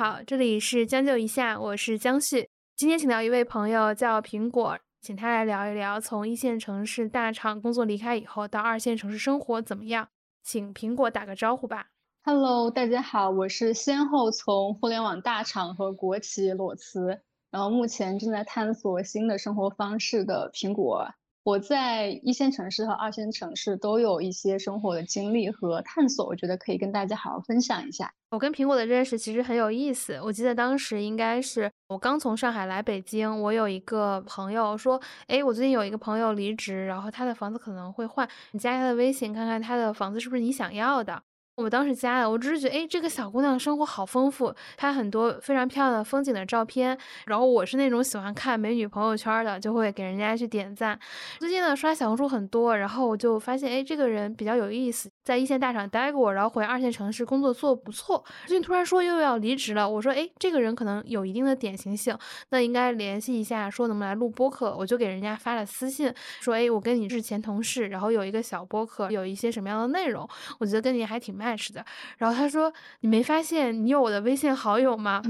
好，这里是将就一下，我是江旭。今天请到一位朋友叫苹果，请他来聊一聊从一线城市大厂工作离开以后到二线城市生活怎么样。请苹果打个招呼吧。Hello，大家好，我是先后从互联网大厂和国企裸辞，然后目前正在探索新的生活方式的苹果。我在一线城市和二线城市都有一些生活的经历和探索，我觉得可以跟大家好好分享一下。我跟苹果的认识其实很有意思，我记得当时应该是我刚从上海来北京，我有一个朋友说，哎，我最近有一个朋友离职，然后他的房子可能会换，你加他的微信看看他的房子是不是你想要的。我当时加了，我只是觉得，哎，这个小姑娘生活好丰富，拍很多非常漂亮的风景的照片。然后我是那种喜欢看美女朋友圈的，就会给人家去点赞。最近呢，刷小红书很多，然后我就发现，哎，这个人比较有意思，在一线大厂待过，然后回二线城市工作做不错。最近突然说又要离职了，我说，哎，这个人可能有一定的典型性，那应该联系一下，说能不能来录播客。我就给人家发了私信，说，哎，我跟你是前同事，然后有一个小播客，有一些什么样的内容，我觉得跟你还挺 match 的。然后他说：“你没发现你有我的微信好友吗？”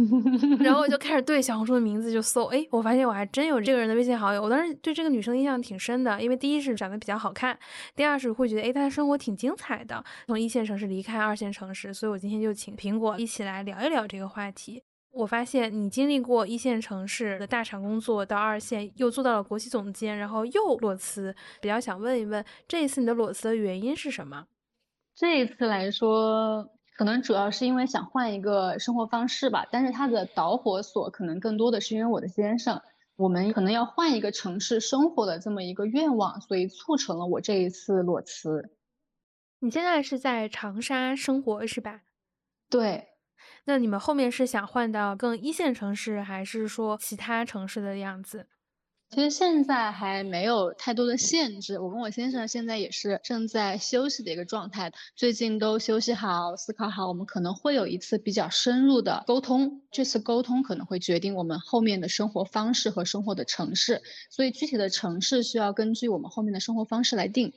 然后我就 开始对小红书的名字就搜，哎，我发现我还真有这个人的微信好友。我当时对这个女生印象挺深的，因为第一是长得比较好看，第二是会觉得，哎，她的生活挺精彩的。从一线城市离开二线城市，所以我今天就请苹果一起来聊一聊这个话题。我发现你经历过一线城市的大厂工作，到二线又做到了国企总监，然后又裸辞，比较想问一问，这一次你的裸辞的原因是什么？这一次来说，可能主要是因为想换一个生活方式吧，但是它的导火索可能更多的是因为我的先生，我们可能要换一个城市生活的这么一个愿望，所以促成了我这一次裸辞。你现在是在长沙生活是吧？对。那你们后面是想换到更一线城市，还是说其他城市的样子？其实现在还没有太多的限制，我跟我先生现在也是正在休息的一个状态，最近都休息好，思考好，我们可能会有一次比较深入的沟通，这次沟通可能会决定我们后面的生活方式和生活的城市，所以具体的城市需要根据我们后面的生活方式来定。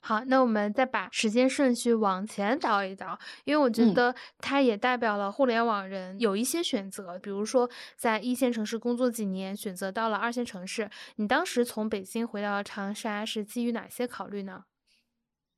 好，那我们再把时间顺序往前倒一倒，因为我觉得它也代表了互联网人有一些选择，比如说在一线城市工作几年，选择到了二线城市。你当时从北京回到长沙是基于哪些考虑呢？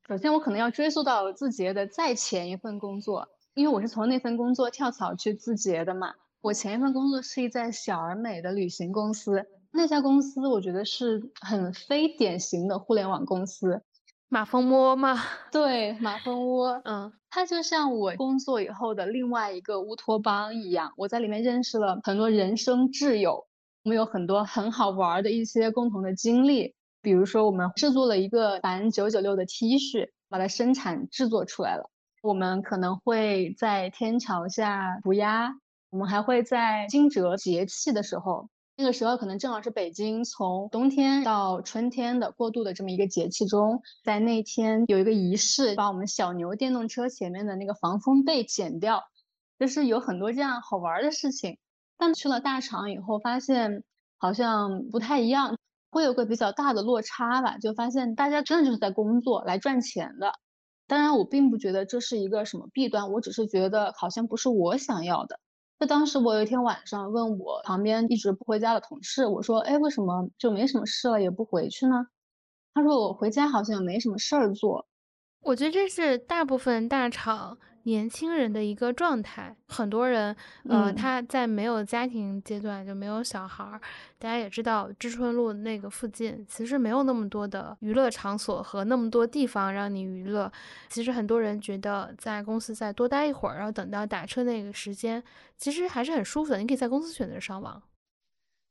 首先，我可能要追溯到字节的再前一份工作，因为我是从那份工作跳槽去字节的嘛。我前一份工作是一在小而美的旅行公司，那家公司我觉得是很非典型的互联网公司。马蜂窝吗？对，马蜂窝，嗯，它就像我工作以后的另外一个乌托邦一样，我在里面认识了很多人生挚友，我们有很多很好玩的一些共同的经历，比如说我们制作了一个反九九六的 T 恤，把它生产制作出来了，我们可能会在天桥下涂鸦，我们还会在惊蛰节气的时候。那个时候可能正好是北京从冬天到春天的过渡的这么一个节气中，在那天有一个仪式，把我们小牛电动车前面的那个防风被剪掉，就是有很多这样好玩的事情。但去了大厂以后，发现好像不太一样，会有个比较大的落差吧，就发现大家真的就是在工作来赚钱的。当然，我并不觉得这是一个什么弊端，我只是觉得好像不是我想要的。就当时我有一天晚上问我旁边一直不回家的同事，我说：“哎，为什么就没什么事了也不回去呢？”他说：“我回家好像没什么事儿做。”我觉得这是大部分大厂。年轻人的一个状态，很多人，呃，他在没有家庭阶段就没有小孩儿。大家也知道，知春路那个附近其实没有那么多的娱乐场所和那么多地方让你娱乐。其实很多人觉得在公司再多待一会儿，然后等到打车那个时间，其实还是很舒服的。你可以在公司选择上网。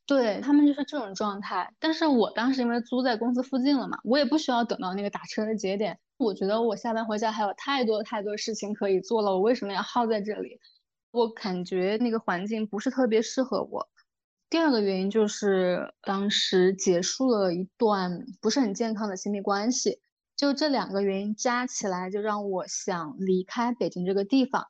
对他们就是这种状态。但是我当时因为租在公司附近了嘛，我也不需要等到那个打车的节点。我觉得我下班回家还有太多太多事情可以做了，我为什么要耗在这里？我感觉那个环境不是特别适合我。第二个原因就是当时结束了一段不是很健康的亲密关系，就这两个原因加起来，就让我想离开北京这个地方。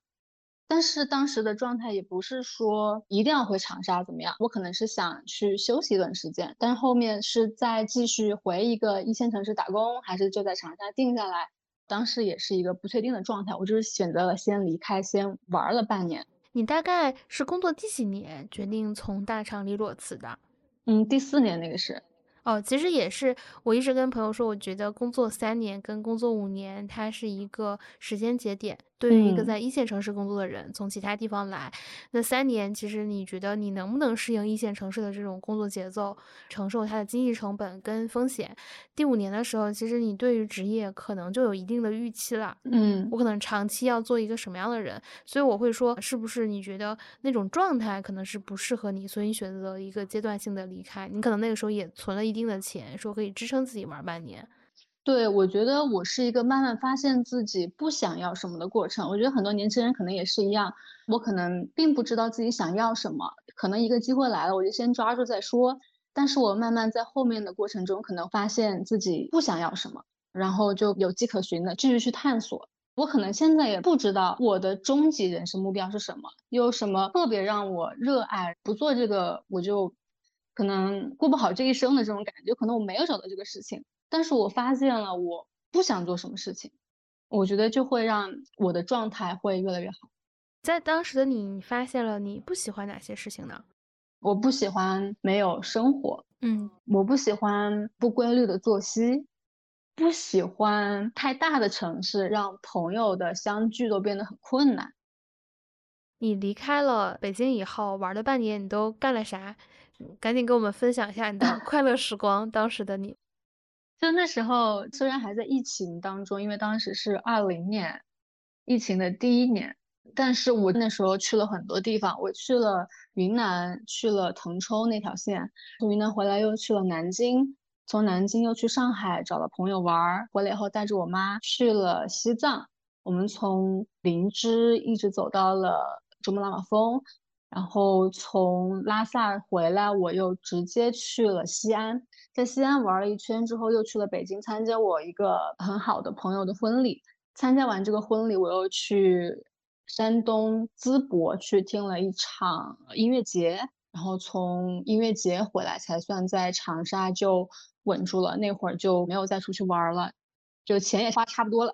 但是当时的状态也不是说一定要回长沙怎么样，我可能是想去休息一段时间。但是后面是再继续回一个一线城市打工，还是就在长沙定下来？当时也是一个不确定的状态，我就是选择了先离开，先玩了半年。你大概是工作第几年决定从大厂里裸辞的？嗯，第四年那个是。哦，其实也是，我一直跟朋友说，我觉得工作三年跟工作五年，它是一个时间节点。对于一个在一线城市工作的人，从其他地方来，那三年其实你觉得你能不能适应一线城市的这种工作节奏，承受它的经济成本跟风险？第五年的时候，其实你对于职业可能就有一定的预期了。嗯，我可能长期要做一个什么样的人，所以我会说，是不是你觉得那种状态可能是不适合你，所以你选择了一个阶段性的离开？你可能那个时候也存了一定的钱，说可以支撑自己玩半年。对，我觉得我是一个慢慢发现自己不想要什么的过程。我觉得很多年轻人可能也是一样，我可能并不知道自己想要什么，可能一个机会来了，我就先抓住再说。但是我慢慢在后面的过程中，可能发现自己不想要什么，然后就有迹可循的继续去探索。我可能现在也不知道我的终极人生目标是什么，有什么特别让我热爱，不做这个我就可能过不好这一生的这种感觉，可能我没有找到这个事情。但是我发现了，我不想做什么事情，我觉得就会让我的状态会越来越好。在当时的你，你发现了你不喜欢哪些事情呢？我不喜欢没有生活，嗯，我不喜欢不规律的作息，不喜欢太大的城市，让朋友的相聚都变得很困难。你离开了北京以后，玩了半年，你都干了啥？赶紧跟我们分享一下你的 快乐时光，当时的你。就那时候，虽然还在疫情当中，因为当时是二零年，疫情的第一年，但是我那时候去了很多地方，我去了云南，去了腾冲那条线，从云南回来又去了南京，从南京又去上海找了朋友玩，回来以后带着我妈去了西藏，我们从林芝一直走到了珠穆朗玛峰，然后从拉萨回来，我又直接去了西安。在西安玩了一圈之后，又去了北京参加我一个很好的朋友的婚礼。参加完这个婚礼，我又去山东淄博去听了一场音乐节，然后从音乐节回来才算在长沙就稳住了。那会儿就没有再出去玩了，就钱也花差不多了。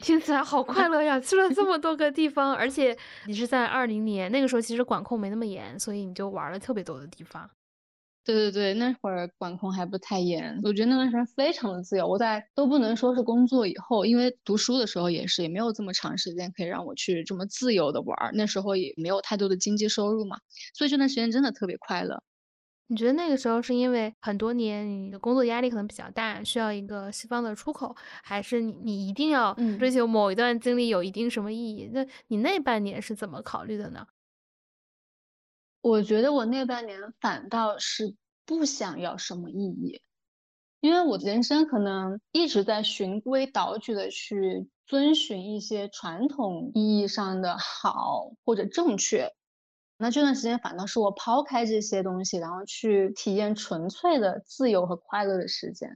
听起来好快乐呀！去了这么多个地方，而且你是在二零年那个时候，其实管控没那么严，所以你就玩了特别多的地方。对对对，那会儿管控还不太严，我觉得那段时间非常的自由。我在都不能说是工作以后，因为读书的时候也是，也没有这么长时间可以让我去这么自由的玩。那时候也没有太多的经济收入嘛，所以这段时间真的特别快乐。你觉得那个时候是因为很多年你的工作压力可能比较大，需要一个西方的出口，还是你你一定要追求某一段经历有一定什么意义？那你那半年是怎么考虑的呢？我觉得我那半年反倒是不想要什么意义，因为我人生可能一直在循规蹈矩的去遵循一些传统意义上的好或者正确。那这段时间反倒是我抛开这些东西，然后去体验纯粹的自由和快乐的时间。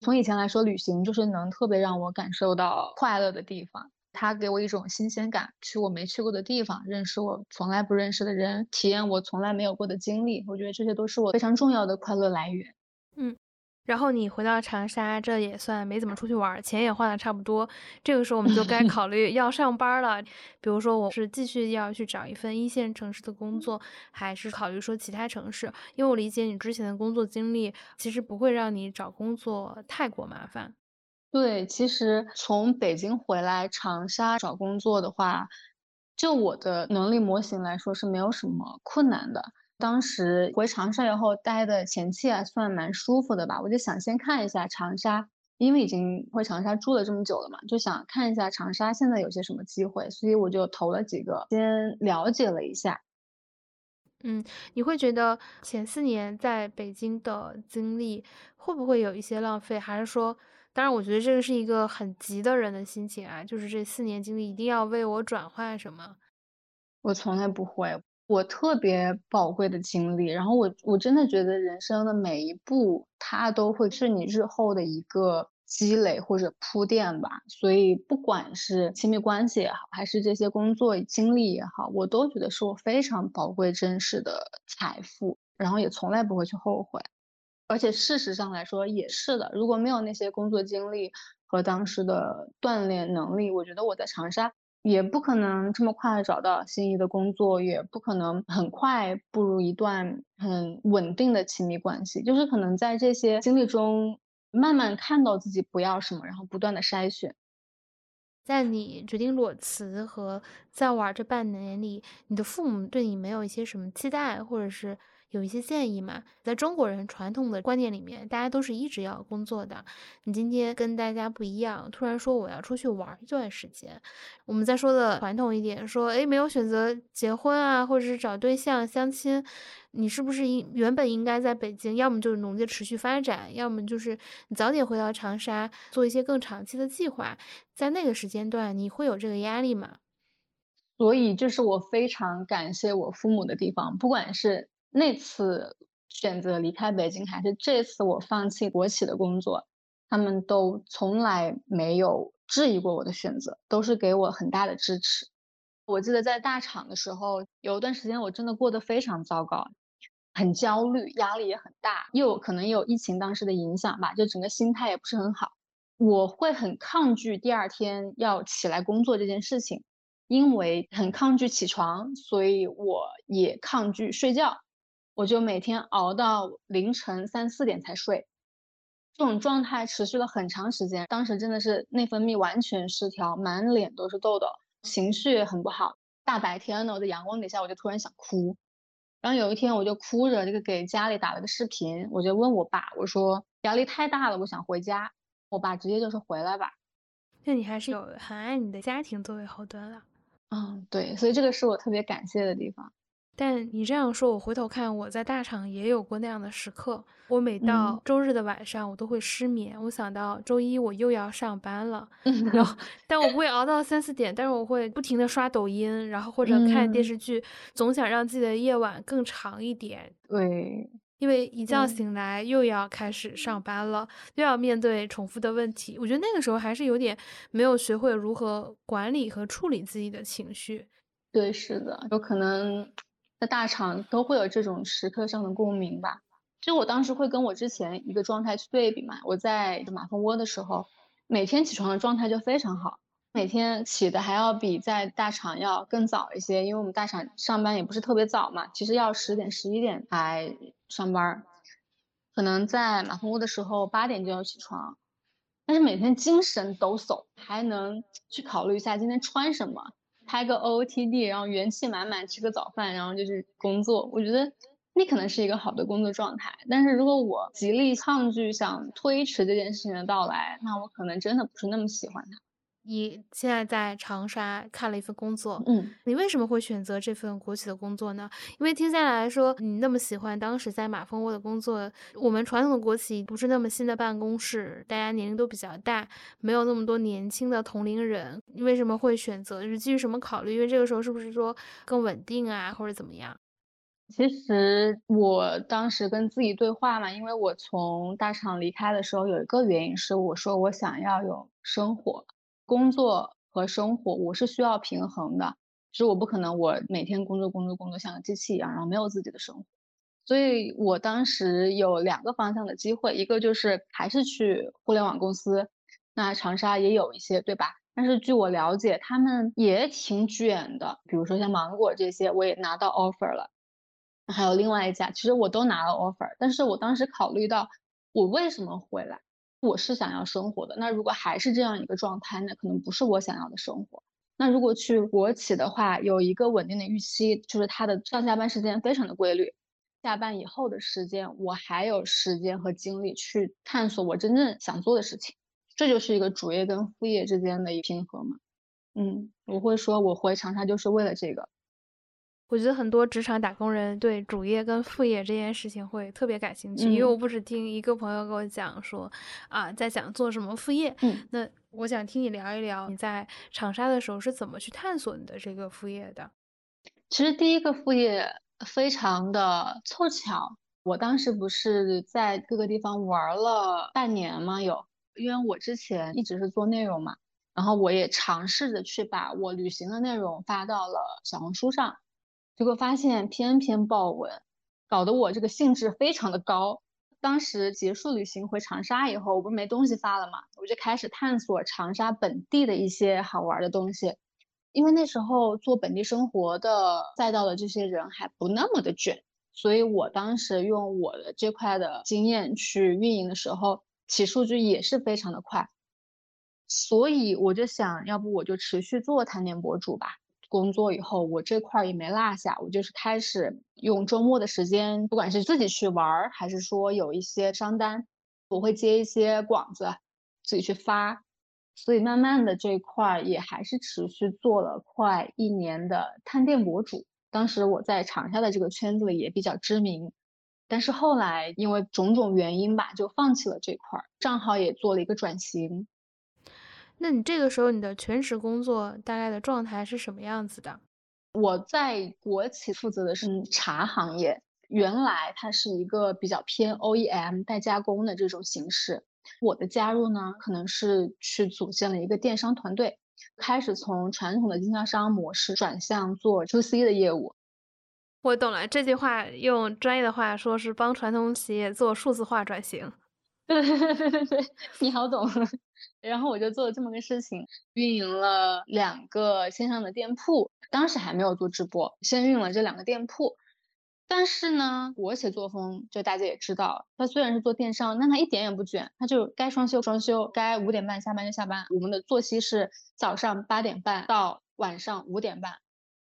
从以前来说，旅行就是能特别让我感受到快乐的地方。它给我一种新鲜感，去我没去过的地方，认识我从来不认识的人，体验我从来没有过的经历。我觉得这些都是我非常重要的快乐来源。嗯，然后你回到长沙，这也算没怎么出去玩，钱也花的差不多。这个时候我们就该 考虑要上班了。比如说，我是继续要去找一份一线城市的工作，还是考虑说其他城市？因为我理解你之前的工作经历，其实不会让你找工作太过麻烦。对，其实从北京回来长沙找工作的话，就我的能力模型来说是没有什么困难的。当时回长沙以后待的前期还算蛮舒服的吧，我就想先看一下长沙，因为已经回长沙住了这么久了嘛，就想看一下长沙现在有些什么机会，所以我就投了几个，先了解了一下。嗯，你会觉得前四年在北京的经历会不会有一些浪费，还是说？当然，我觉得这个是一个很急的人的心情啊，就是这四年经历一定要为我转换什么。我从来不会，我特别宝贵的经历，然后我我真的觉得人生的每一步，它都会是你日后的一个积累或者铺垫吧。所以，不管是亲密关系也好，还是这些工作经历也好，我都觉得是我非常宝贵、真实的财富，然后也从来不会去后悔。而且事实上来说也是的，如果没有那些工作经历和当时的锻炼能力，我觉得我在长沙也不可能这么快找到心仪的工作，也不可能很快步入一段很稳定的亲密关系，就是可能在这些经历中慢慢看到自己不要什么，然后不断的筛选。在你决定裸辞和在玩这半年里，你的父母对你没有一些什么期待，或者是？有一些建议嘛，在中国人传统的观念里面，大家都是一直要工作的。你今天跟大家不一样，突然说我要出去玩一段时间。我们再说的传统一点，说诶没有选择结婚啊，或者是找对象相亲，你是不是应原本应该在北京，要么就是努力持续发展，要么就是你早点回到长沙，做一些更长期的计划。在那个时间段，你会有这个压力吗？所以这是我非常感谢我父母的地方，不管是。那次选择离开北京，还是这次我放弃国企的工作，他们都从来没有质疑过我的选择，都是给我很大的支持。我记得在大厂的时候，有一段时间我真的过得非常糟糕，很焦虑，压力也很大，又可能有疫情当时的影响吧，就整个心态也不是很好。我会很抗拒第二天要起来工作这件事情，因为很抗拒起床，所以我也抗拒睡觉。我就每天熬到凌晨三四点才睡，这种状态持续了很长时间。当时真的是内分泌完全失调，满脸都是痘痘，情绪也很不好。大白天的，我在阳光底下，我就突然想哭。然后有一天，我就哭着这个给家里打了个视频，我就问我爸，我说压力太大了，我想回家。我爸直接就说回来吧。那你还是有很爱你的家庭作为后盾了。嗯，对，所以这个是我特别感谢的地方。但你这样说，我回头看，我在大厂也有过那样的时刻。我每到周日的晚上，我都会失眠。我想到周一我又要上班了，然后，但我不会熬到三四点，但是我会不停的刷抖音，然后或者看电视剧，总想让自己的夜晚更长一点。对，因为一觉醒来又要开始上班了，又要面对重复的问题。我觉得那个时候还是有点没有学会如何管理和处理自己的情绪。对，是的，有可能。在大厂都会有这种时刻上的共鸣吧。就我当时会跟我之前一个状态去对比嘛。我在马蜂窝的时候，每天起床的状态就非常好，每天起的还要比在大厂要更早一些，因为我们大厂上班也不是特别早嘛，其实要十点、十一点才上班。可能在马蜂窝的时候八点就要起床，但是每天精神抖擞，还能去考虑一下今天穿什么。拍个 OOTD，然后元气满满吃个早饭，然后就去工作。我觉得那可能是一个好的工作状态。但是如果我极力抗拒、想推迟这件事情的到来，那我可能真的不是那么喜欢它。你现在在长沙看了一份工作，嗯，你为什么会选择这份国企的工作呢？因为听下来说你那么喜欢当时在马蜂窝的工作，我们传统的国企不是那么新的办公室，大家年龄都比较大，没有那么多年轻的同龄人，你为什么会选择？就是基于什么考虑？因为这个时候是不是说更稳定啊，或者怎么样？其实我当时跟自己对话嘛，因为我从大厂离开的时候，有一个原因是我说我想要有生活。工作和生活，我是需要平衡的，其实我不可能，我每天工作工作工作像个机器一样，然后没有自己的生活。所以我当时有两个方向的机会，一个就是还是去互联网公司，那长沙也有一些，对吧？但是据我了解，他们也挺卷的，比如说像芒果这些，我也拿到 offer 了，还有另外一家，其实我都拿了 offer，但是我当时考虑到我为什么回来。我是想要生活的，那如果还是这样一个状态，那可能不是我想要的生活。那如果去国企的话，有一个稳定的预期，就是它的上下班时间非常的规律，下班以后的时间，我还有时间和精力去探索我真正想做的事情，这就是一个主业跟副业之间的一平衡嘛。嗯，我会说我回长沙就是为了这个。我觉得很多职场打工人对主业跟副业这件事情会特别感兴趣，因为我不止听一个朋友跟我讲说，啊，在想做什么副业。嗯，那我想听你聊一聊你在长沙的时候是怎么去探索你的这个副业的。其实第一个副业非常的凑巧，我当时不是在各个地方玩了半年吗？有，因为我之前一直是做内容嘛，然后我也尝试着去把我旅行的内容发到了小红书上。结果发现偏偏爆文，搞得我这个兴致非常的高。当时结束旅行回长沙以后，我不是没东西发了嘛，我就开始探索长沙本地的一些好玩的东西。因为那时候做本地生活的赛道的这些人还不那么的卷，所以我当时用我的这块的经验去运营的时候，起数据也是非常的快。所以我就想要不我就持续做探店博主吧。工作以后我这块也没落下，我就是开始用周末的时间，不管是自己去玩儿，还是说有一些商单，我会接一些广子，自己去发。所以慢慢的这块也还是持续做了快一年的探店博主。当时我在长沙的这个圈子里也比较知名，但是后来因为种种原因吧，就放弃了这块，账号也做了一个转型。那你这个时候你的全职工作大概的状态是什么样子的？我在国企负责的是茶行业，原来它是一个比较偏 OEM 代加工的这种形式。我的加入呢，可能是去组建了一个电商团队，开始从传统的经销商模式转向做 To C 的业务。我懂了，这句话用专业的话说是帮传统企业做数字化转型。对对对对对，你好懂。然后我就做了这么个事情，运营了两个线上的店铺，当时还没有做直播，先运了这两个店铺。但是呢，我写作风就大家也知道，他虽然是做电商，但他一点也不卷，他就该双休双休，该五点半下班就下班。我们的作息是早上八点半到晚上五点半，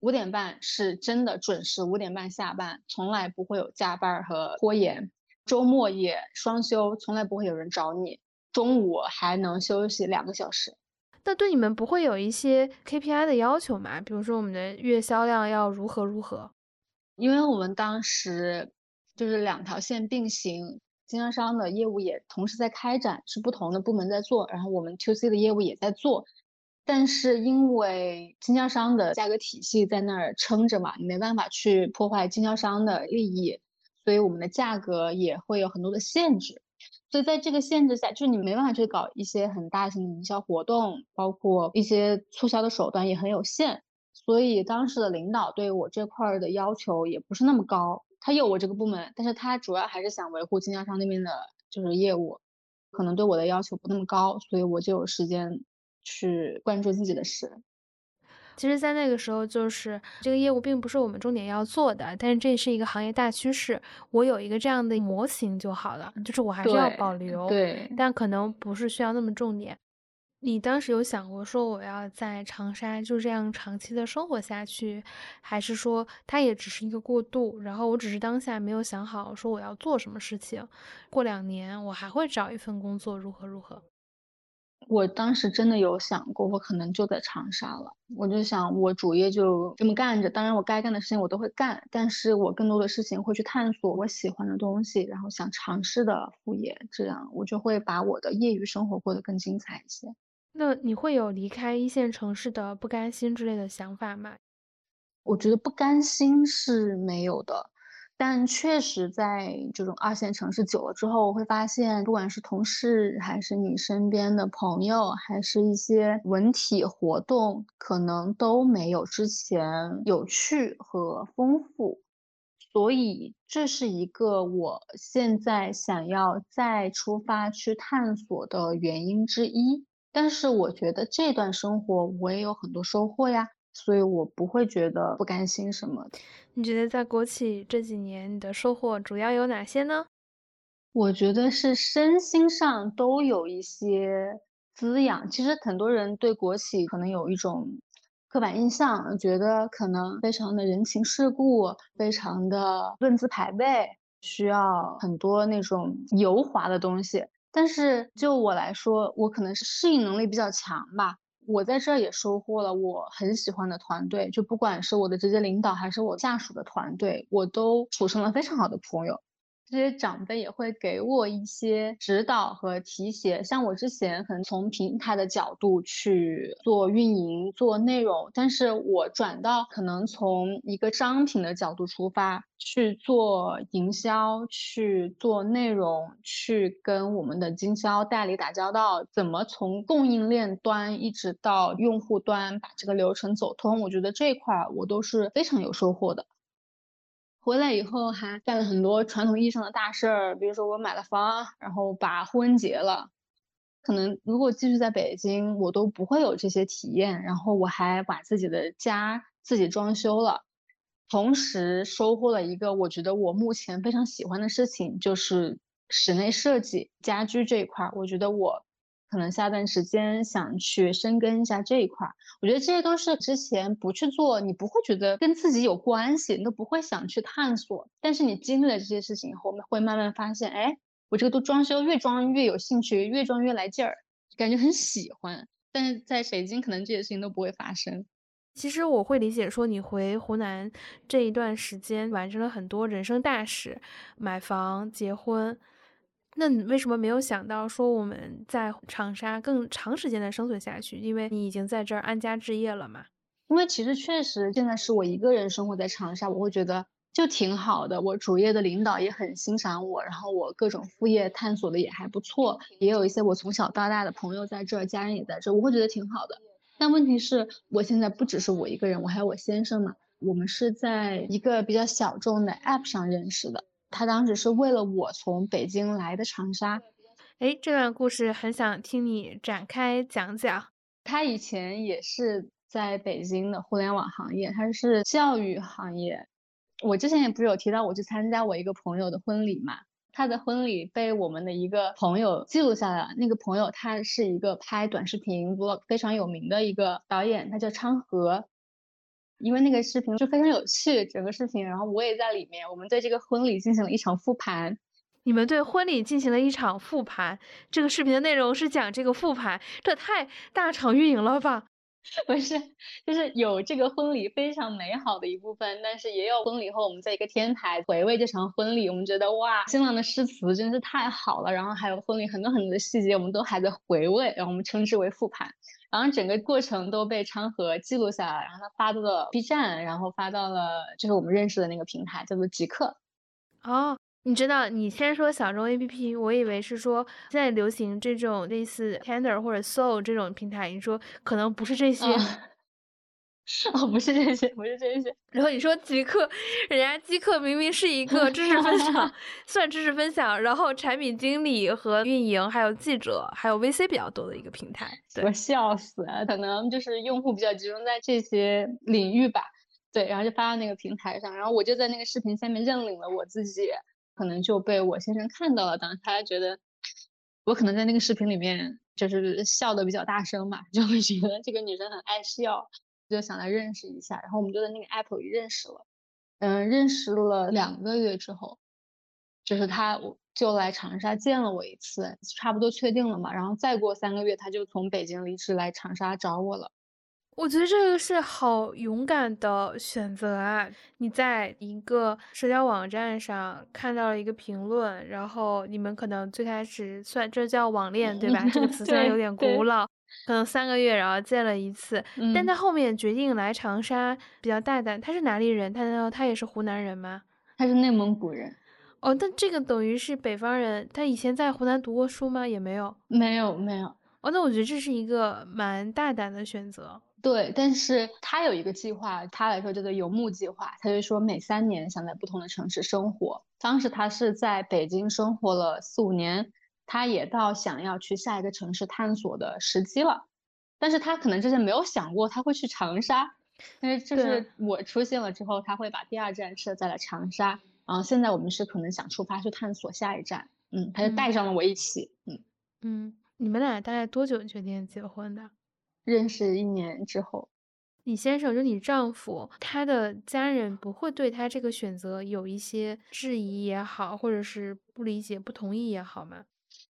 五点半是真的准时五点半下班，从来不会有加班和拖延。周末也双休，从来不会有人找你。中午还能休息两个小时。那对你们不会有一些 KPI 的要求吗？比如说我们的月销量要如何如何？因为我们当时就是两条线并行，经销商的业务也同时在开展，是不同的部门在做，然后我们 To C 的业务也在做。但是因为经销商的价格体系在那儿撑着嘛，你没办法去破坏经销商的利益，所以我们的价格也会有很多的限制。所以在这个限制下，就是你没办法去搞一些很大型的营销活动，包括一些促销的手段也很有限。所以当时的领导对我这块的要求也不是那么高，他有我这个部门，但是他主要还是想维护经销商那边的就是业务，可能对我的要求不那么高，所以我就有时间去关注自己的事。其实，在那个时候，就是这个业务并不是我们重点要做的，但是这是一个行业大趋势，我有一个这样的模型就好了，就是我还是要保留，对，但可能不是需要那么重点。你当时有想过说我要在长沙就这样长期的生活下去，还是说它也只是一个过渡？然后我只是当下没有想好说我要做什么事情，过两年我还会找一份工作，如何如何？我当时真的有想过，我可能就在长沙了。我就想，我主业就这么干着，当然我该干的事情我都会干，但是我更多的事情会去探索我喜欢的东西，然后想尝试的副业，这样我就会把我的业余生活过得更精彩一些。那你会有离开一线城市的不甘心之类的想法吗？我觉得不甘心是没有的，但确实在这种二线城市久了之后，我会发现，不管是同事，还是你身边的朋友，还是一些文体活动，可能都没有之前有趣和丰富。所以这是一个我现在想要再出发去探索的原因之一。但是我觉得这段生活我也有很多收获呀，所以我不会觉得不甘心什么。你觉得在国企这几年，你的收获主要有哪些呢？我觉得是身心上都有一些滋养。其实很多人对国企可能有一种刻板印象，觉得可能非常的人情世故，非常的论资排辈，需要很多那种油滑的东西。但是就我来说，我可能是适应能力比较强吧。我在这儿也收获了我很喜欢的团队，就不管是我的直接领导还是我下属的团队，我都处成了非常好的朋友。这些长辈也会给我一些指导和提携，像我之前可能从平台的角度去做运营、做内容，但是我转到可能从一个商品的角度出发去做营销、去做内容、去跟我们的经销代理打交道，怎么从供应链端一直到用户端把这个流程走通，我觉得这一块我都是非常有收获的。回来以后还干了很多传统意义上的大事儿，比如说我买了房，然后把婚结了。可能如果继续在北京，我都不会有这些体验。然后我还把自己的家自己装修了，同时收获了一个我觉得我目前非常喜欢的事情，就是室内设计、家居这一块儿。我觉得我可能下段时间想去深耕一下这一块。我觉得这些都是之前不去做，你不会觉得跟自己有关系，你都不会想去探索。但是你经历了这些事情以后，会慢慢发现，哎。我这个都装修，越装越有兴趣，越装越来劲儿，感觉很喜欢。但是在北京，可能这些事情都不会发生。其实我会理解说，你回湖南这一段时间完成了很多人生大事，买房、结婚。那你为什么没有想到说我们在长沙更长时间的生存下去？因为你已经在这儿安家置业了嘛。因为其实确实现在是我一个人生活在长沙，我会觉得。就挺好的，我主业的领导也很欣赏我，然后我各种副业探索的也还不错，也有一些我从小到大的朋友在这儿，家人也在这儿，我会觉得挺好的。但问题是我现在不只是我一个人，我还有我先生嘛，我们是在一个比较小众的 App 上认识的，他当时是为了我从北京来的长沙。哎，这段故事很想听你展开讲讲。他以前也是在北京的互联网行业，他是教育行业。我之前也不是有提到我去参加我一个朋友的婚礼嘛，他的婚礼被我们的一个朋友记录下来了。那个朋友他是一个拍短视频 vlog 非常有名的一个导演，他叫昌河。因为那个视频就非常有趣，整个视频，然后我也在里面，我们对这个婚礼进行了一场复盘。你们对婚礼进行了一场复盘，这个视频的内容是讲这个复盘，这太大场运营了吧？不是，就是有这个婚礼非常美好的一部分，但是也有婚礼后我们在一个天台回味这场婚礼，我们觉得哇，新郎的诗词真是太好了，然后还有婚礼很多很多的细节，我们都还在回味，然后我们称之为复盘，然后整个过程都被昌河记录下来，然后他发到了 B 站，然后发到了就是我们认识的那个平台，叫做极客。哦。你知道，你先说小众 A P P，我以为是说现在流行这种类似 Tender 或者 Soul 这种平台。你说可能不是这些，哦，不是这些，不是这些。然后你说极客，人家极客明明是一个知识分享，算知识分享，然后产品经理和运营，还有记者，还有 V C 比较多的一个平台。我笑死了，可能就是用户比较集中在这些领域吧。对，然后就发到那个平台上，然后我就在那个视频下面认领了我自己。可能就被我先生看到了，当时他觉得我可能在那个视频里面就是笑的比较大声嘛，就会觉得这个女生很爱笑，就想来认识一下。然后我们就在那个 app 里认识了，嗯，认识了两个月之后，就是他就来长沙见了我一次，差不多确定了嘛。然后再过三个月，他就从北京离职来长沙找我了。我觉得这个是好勇敢的选择啊！你在一个社交网站上看到了一个评论，然后你们可能最开始算这叫网恋对吧？这个词虽然有点古老，可能三个月然后见了一次，但他后面决定来长沙，比较大胆。他是哪里人？他难道他也是湖南人吗？他是内蒙古人。哦，但这个等于是北方人。他以前在湖南读过书吗？也没有。没有，没有。哦，那我觉得这是一个蛮大胆的选择。对，但是他有一个计划，他来说叫做游牧计划。他就说每三年想在不同的城市生活。当时他是在北京生活了四五年，他也到想要去下一个城市探索的时机了。但是他可能之前没有想过他会去长沙，因为就是我出现了之后，他会把第二站设在了长沙。然后现在我们是可能想出发去探索下一站，嗯，他就带上了我一起，嗯嗯，你们俩大概多久决定结婚的？认识一年之后，你先生就你丈夫，他的家人不会对他这个选择有一些质疑也好，或者是不理解、不同意也好吗？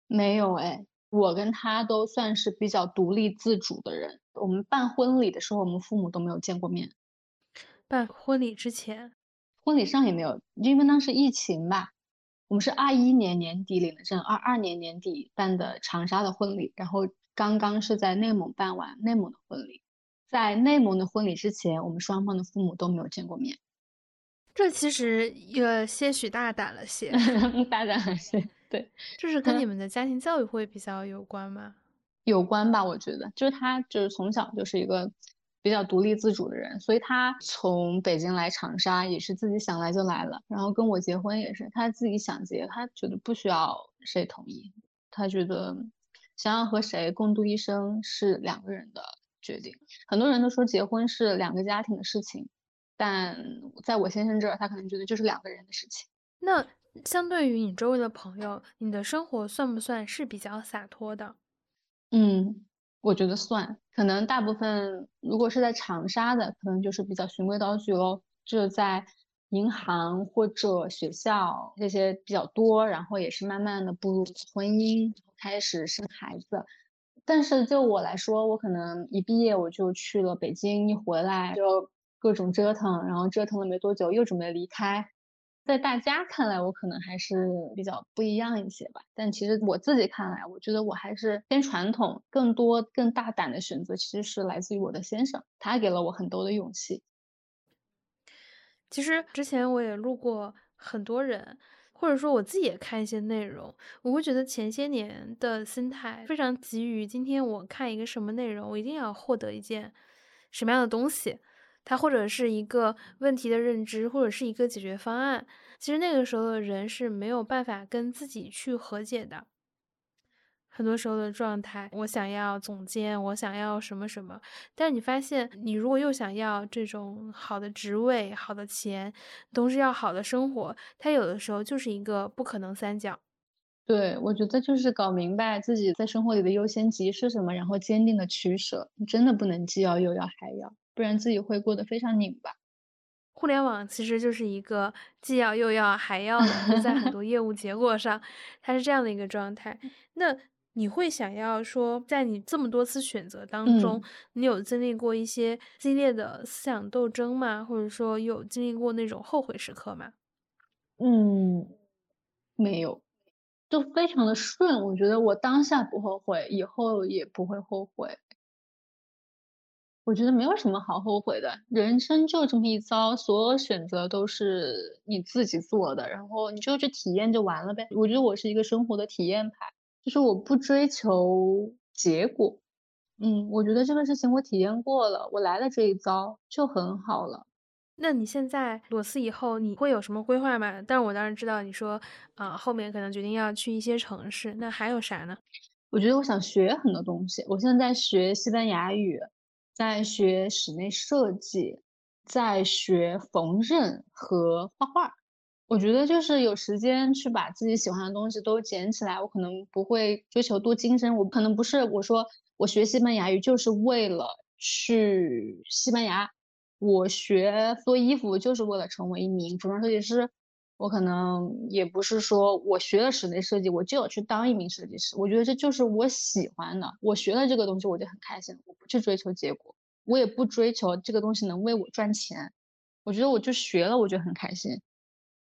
没有哎，我跟他都算是比较独立自主的人。我们办婚礼的时候，我们父母都没有见过面。办婚礼之前，婚礼上也没有，因为当时疫情吧。我们是二一年年底领的证，二二年年底办的长沙的婚礼，然后。刚刚是在内蒙办完内蒙的婚礼，在内蒙的婚礼之前，我们双方的父母都没有见过面。这其实有些许大胆了些，大胆了些。对，这是跟你们的家庭教育会比较有关吗？有关吧，我觉得，就是他就是从小就是一个比较独立自主的人，所以他从北京来长沙也是自己想来就来了，然后跟我结婚也是他自己想结，他觉得不需要谁同意，他觉得。想要和谁共度一生是两个人的决定。很多人都说结婚是两个家庭的事情，但在我先生这儿，他可能觉得就是两个人的事情。那相对于你周围的朋友，你的生活算不算是比较洒脱的？嗯，我觉得算。可能大部分如果是在长沙的，可能就是比较循规蹈矩喽，就在银行或者学校这些比较多，然后也是慢慢的步入婚姻，开始生孩子。但是就我来说，我可能一毕业我就去了北京，一回来就各种折腾，然后折腾了没多久又准备离开。在大家看来，我可能还是比较不一样一些吧。但其实我自己看来，我觉得我还是偏传统，更多更大胆的选择其实是来自于我的先生，他给了我很多的勇气。其实之前我也录过很多人，或者说我自己也看一些内容，我会觉得前些年的心态非常急于今天我看一个什么内容，我一定要获得一件什么样的东西。它或者是一个问题的认知，或者是一个解决方案。其实那个时候的人是没有办法跟自己去和解的。很多时候的状态，我想要总监，我想要什么什么。但你发现，你如果又想要这种好的职位、好的钱，同时要好的生活，它有的时候就是一个不可能三角。对，我觉得就是搞明白自己在生活里的优先级是什么，然后坚定的取舍。你真的不能既要又要还要。不然自己会过得非常拧巴。互联网其实就是一个既要又要还要的，在很多业务结果上，它是这样的一个状态。那你会想要说，在你这么多次选择当中，你有经历过一些激烈的思想斗争吗？或者说有经历过那种后悔时刻吗？嗯，没有，就非常的顺。我觉得我当下不后悔，以后也不会后悔。我觉得没有什么好后悔的，人生就这么一遭，所有选择都是你自己做的，然后你就去体验就完了呗。我觉得我是一个生活的体验派，就是我不追求结果。嗯，我觉得这个事情我体验过了，我来了这一遭就很好了。那你现在裸辞以后，你会有什么规划吗？但是我当然知道你说，啊，后面可能决定要去一些城市，那还有啥呢？我觉得我想学很多东西，我现在在学西班牙语。在学室内设计，在学缝纫和画画。我觉得就是有时间去把自己喜欢的东西都捡起来。我可能不会追求多精深，我可能不是我说我学西班牙语就是为了去西班牙，我学做衣服就是为了成为一名服装设计师。我可能也不是说我学了室内设计，我就要去当一名设计师。我觉得这就是我喜欢的，我学了这个东西我就很开心，我不去追求结果，我也不追求这个东西能为我赚钱。我觉得我就学了，我就很开心。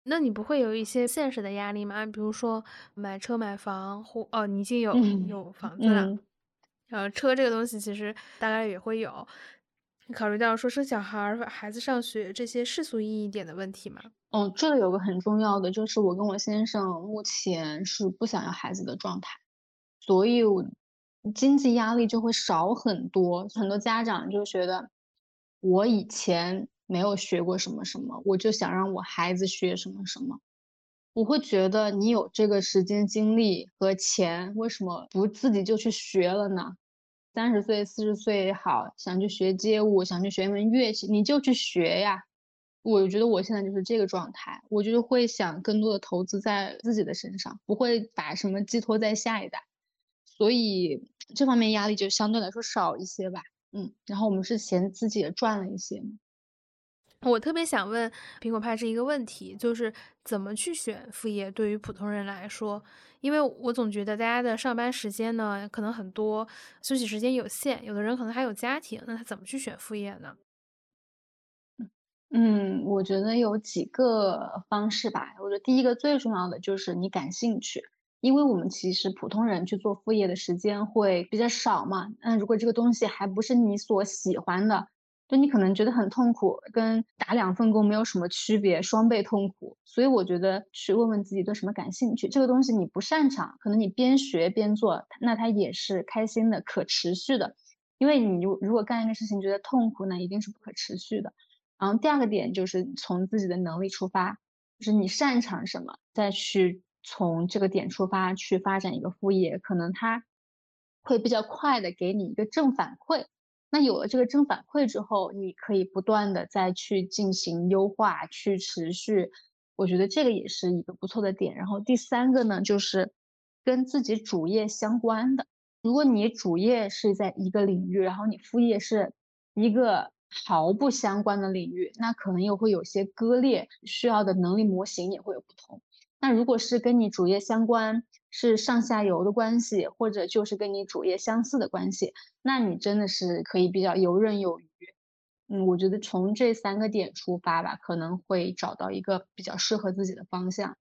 那你不会有一些现实的压力吗？比如说买车买房，或哦，你已经有有房子了，然后车这个东西其实大概也会有。考虑到说生小孩、孩子上学这些世俗意义点的问题吗？嗯，这个有个很重要的，就是我跟我先生目前是不想要孩子的状态，所以经济压力就会少很多。很多家长就觉得，我以前没有学过什么什么，我就想让我孩子学什么什么。我会觉得你有这个时间、精力和钱，为什么不自己就去学了呢？三十岁、四十岁也好，想去学街舞，想去学一门乐器，你就去学呀。我觉得我现在就是这个状态，我就是会想更多的投资在自己的身上，不会把什么寄托在下一代，所以这方面压力就相对来说少一些吧。嗯，然后我们是嫌自己也赚了一些。我特别想问苹果派是一个问题，就是怎么去选副业对于普通人来说，因为我总觉得大家的上班时间呢可能很多，休息时间有限，有的人可能还有家庭，那他怎么去选副业呢？嗯，我觉得有几个方式吧。我觉得第一个最重要的就是你感兴趣，因为我们其实普通人去做副业的时间会比较少嘛。嗯，如果这个东西还不是你所喜欢的，就你可能觉得很痛苦，跟打两份工没有什么区别，双倍痛苦。所以我觉得去问问自己对什么感兴趣，这个东西你不擅长，可能你边学边做，那它也是开心的、可持续的。因为你如如果干一个事情觉得痛苦，那一定是不可持续的。然后第二个点就是从自己的能力出发，就是你擅长什么，再去从这个点出发去发展一个副业，可能它会比较快的给你一个正反馈。那有了这个正反馈之后，你可以不断的再去进行优化，去持续。我觉得这个也是一个不错的点。然后第三个呢，就是跟自己主业相关的。如果你主业是在一个领域，然后你副业是一个毫不相关的领域，那可能又会有些割裂，需要的能力模型也会有不同。那如果是跟你主业相关，是上下游的关系，或者就是跟你主业相似的关系，那你真的是可以比较游刃有余。嗯，我觉得从这三个点出发吧，可能会找到一个比较适合自己的方向。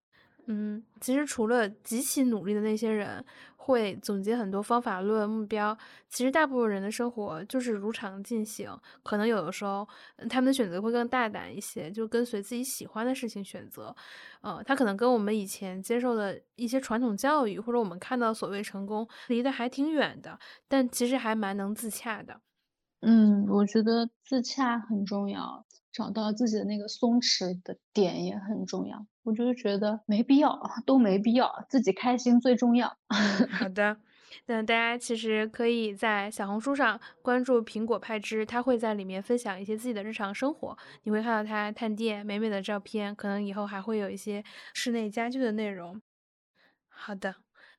嗯，其实除了极其努力的那些人会总结很多方法论目标，其实大部分人的生活就是如常进行。可能有的时候他们的选择会更大胆一些，就跟随自己喜欢的事情选择。呃，他可能跟我们以前接受的一些传统教育，或者我们看到所谓成功离得还挺远的，但其实还蛮能自洽的。嗯，我觉得自洽很重要，找到自己的那个松弛的点也很重要。我就是觉得没必要，都没必要，自己开心最重要。好的，那大家其实可以在小红书上关注苹果派之，他会在里面分享一些自己的日常生活，你会看到他探店美美的照片，可能以后还会有一些室内家居的内容。好的。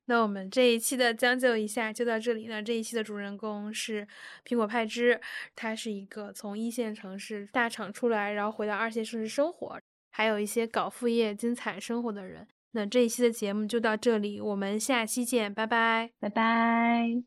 那我们这一期的将就一下就到这里。那这一期的主人公是苹果派之，他是一个从一线城市大厂出来，然后回到二线城市生活，还有一些搞副业精彩生活的人。那这一期的节目就到这里，我们下期见，拜拜，拜拜。